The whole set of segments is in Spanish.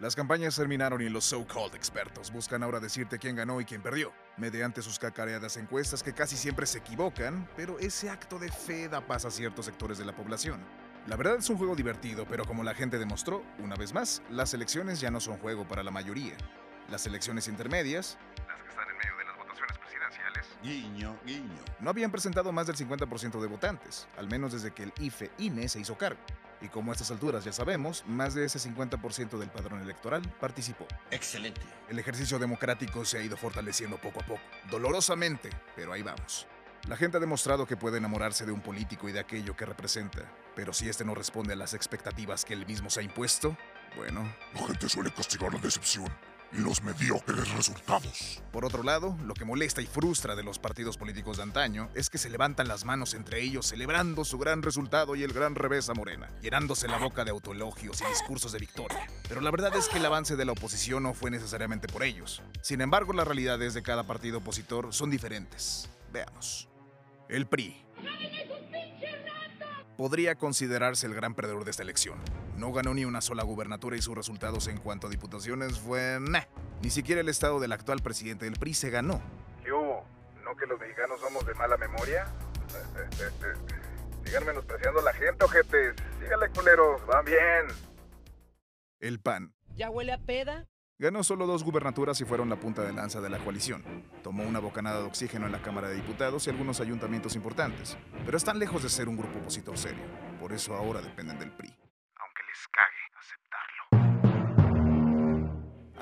Las campañas terminaron y los so-called expertos buscan ahora decirte quién ganó y quién perdió, mediante sus cacareadas encuestas que casi siempre se equivocan, pero ese acto de fe da paz a ciertos sectores de la población. La verdad es un juego divertido, pero como la gente demostró, una vez más, las elecciones ya no son juego para la mayoría. Las elecciones intermedias, las que están en medio de las votaciones presidenciales, Guiño, guiño. no habían presentado más del 50% de votantes, al menos desde que el IFE-INE se hizo cargo. Y como a estas alturas ya sabemos, más de ese 50% del padrón electoral participó. Excelente. El ejercicio democrático se ha ido fortaleciendo poco a poco, dolorosamente, pero ahí vamos. La gente ha demostrado que puede enamorarse de un político y de aquello que representa, pero si este no responde a las expectativas que él mismo se ha impuesto, bueno. La gente suele castigar la decepción y los mediocres resultados. Por otro lado, lo que molesta y frustra de los partidos políticos de antaño es que se levantan las manos entre ellos celebrando su gran resultado y el gran revés a Morena, llenándose la boca de autoelogios y discursos de victoria. Pero la verdad es que el avance de la oposición no fue necesariamente por ellos. Sin embargo, las realidades de cada partido opositor son diferentes. Veamos. El PRI. Podría considerarse el gran perdedor de esta elección. No ganó ni una sola gubernatura y sus resultados en cuanto a diputaciones fue... meh. Ni siquiera el estado del actual presidente del PRI se ganó. ¿Qué hubo? ¿No que los mexicanos somos de mala memoria? Sigan menospreciando a la gente, ojetes. Síganle, culeros. Van bien. El PAN. ¿Ya huele a peda? Ganó solo dos gubernaturas y fueron la punta de lanza de la coalición. Tomó una bocanada de oxígeno en la Cámara de Diputados y algunos ayuntamientos importantes, pero están lejos de ser un grupo opositor serio. Por eso ahora dependen del PRI. Aunque les cague aceptarlo.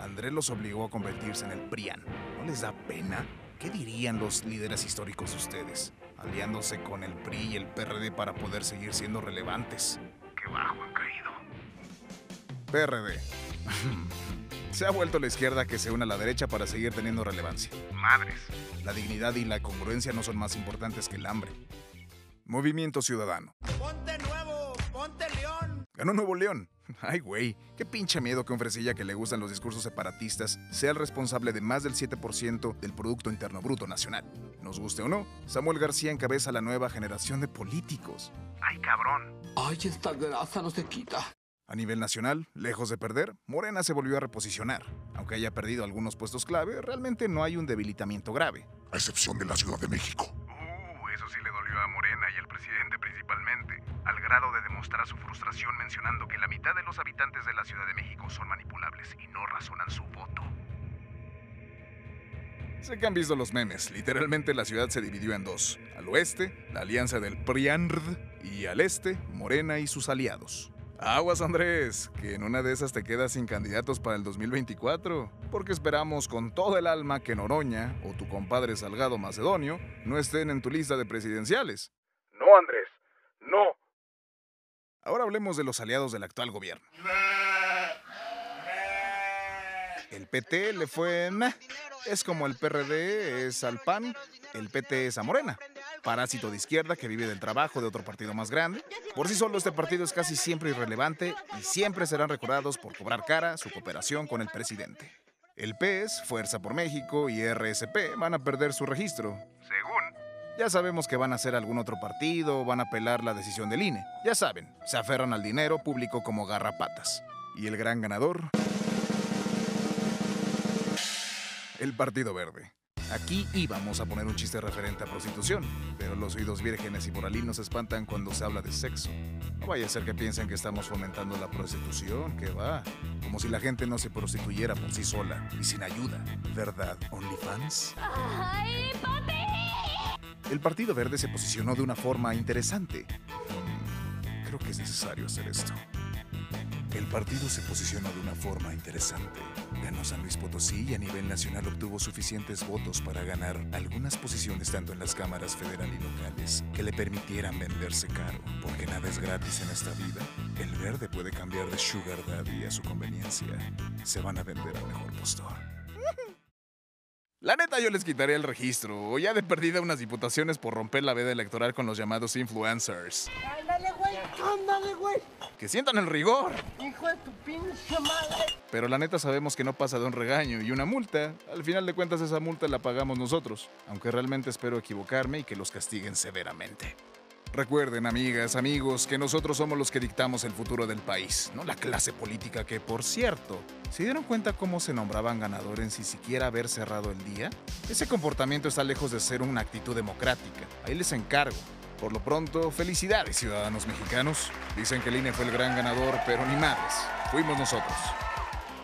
Andrés los obligó a convertirse en el PRIAN. ¿No les da pena? ¿Qué dirían los líderes históricos de ustedes? Aliándose con el PRI y el PRD para poder seguir siendo relevantes. ¡Qué bajo han caído! PRD. Se ha vuelto la izquierda que se une a la derecha para seguir teniendo relevancia. Madres. La dignidad y la congruencia no son más importantes que el hambre. Movimiento Ciudadano. ¡Ponte nuevo! ¡Ponte león! Ganó Nuevo León. Ay, güey, qué pinche miedo que un fresilla que le gustan los discursos separatistas sea el responsable de más del 7% del Producto Interno Bruto Nacional. Nos guste o no, Samuel García encabeza la nueva generación de políticos. ¡Ay, cabrón! Ay, esta grasa no se quita. A nivel nacional, lejos de perder, Morena se volvió a reposicionar. Aunque haya perdido algunos puestos clave, realmente no hay un debilitamiento grave. A excepción de la Ciudad de México. Uh, eso sí le dolió a Morena y al presidente principalmente, al grado de demostrar su frustración mencionando que la mitad de los habitantes de la Ciudad de México son manipulables y no razonan su voto. Sé que han visto los memes, literalmente la ciudad se dividió en dos. Al oeste, la alianza del PRIANRD y al este, Morena y sus aliados. Aguas Andrés, que en una de esas te quedas sin candidatos para el 2024, porque esperamos con todo el alma que Noroña o tu compadre Salgado Macedonio no estén en tu lista de presidenciales. No, Andrés. No. Ahora hablemos de los aliados del actual gobierno. El PT le fue... meh. Es como el PRD es al PAN, el PT es a Morena. Parásito de izquierda que vive del trabajo de otro partido más grande. Por sí solo este partido es casi siempre irrelevante y siempre serán recordados por cobrar cara su cooperación con el presidente. El PES, Fuerza por México y RSP van a perder su registro. Según. Ya sabemos que van a ser algún otro partido, van a apelar la decisión del INE. Ya saben, se aferran al dinero público como garrapatas. Y el gran ganador... El Partido Verde. Aquí íbamos a poner un chiste referente a prostitución, pero los oídos vírgenes y moralinos se espantan cuando se habla de sexo. No vaya a ser que piensen que estamos fomentando la prostitución, que va. Como si la gente no se prostituyera por sí sola y sin ayuda. ¿Verdad, OnlyFans? ¡Ay, papi! El Partido Verde se posicionó de una forma interesante. Creo que es necesario hacer esto. El partido se posicionó de una forma interesante. Ganó San Luis Potosí y a nivel nacional obtuvo suficientes votos para ganar algunas posiciones tanto en las cámaras federal y locales que le permitieran venderse caro, porque nada es gratis en esta vida. El verde puede cambiar de sugar daddy a su conveniencia. Se van a vender al mejor postor. La neta yo les quitaría el registro, o ya de perdida unas diputaciones por romper la veda electoral con los llamados influencers. ¡Ándale, güey! ¡Ándale, güey! Que sientan el rigor. ¡Hijo de tu pinche madre! Pero la neta sabemos que no pasa de un regaño y una multa. Al final de cuentas esa multa la pagamos nosotros, aunque realmente espero equivocarme y que los castiguen severamente. Recuerden, amigas, amigos, que nosotros somos los que dictamos el futuro del país, no la clase política que, por cierto, ¿se dieron cuenta cómo se nombraban ganadores sin siquiera haber cerrado el día? Ese comportamiento está lejos de ser una actitud democrática. Ahí les encargo. Por lo pronto, felicidades, ciudadanos mexicanos. Dicen que el INE fue el gran ganador, pero ni madres. Fuimos nosotros.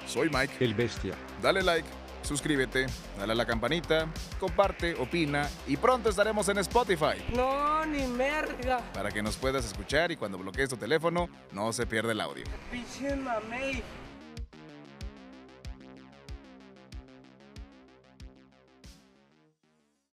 Soy Mike. El bestia. Dale like, suscríbete, dale a la campanita, comparte, opina y pronto estaremos en Spotify No, ni merga. para que nos puedas escuchar y cuando bloquees tu teléfono no se pierda el audio. Pinche mamey.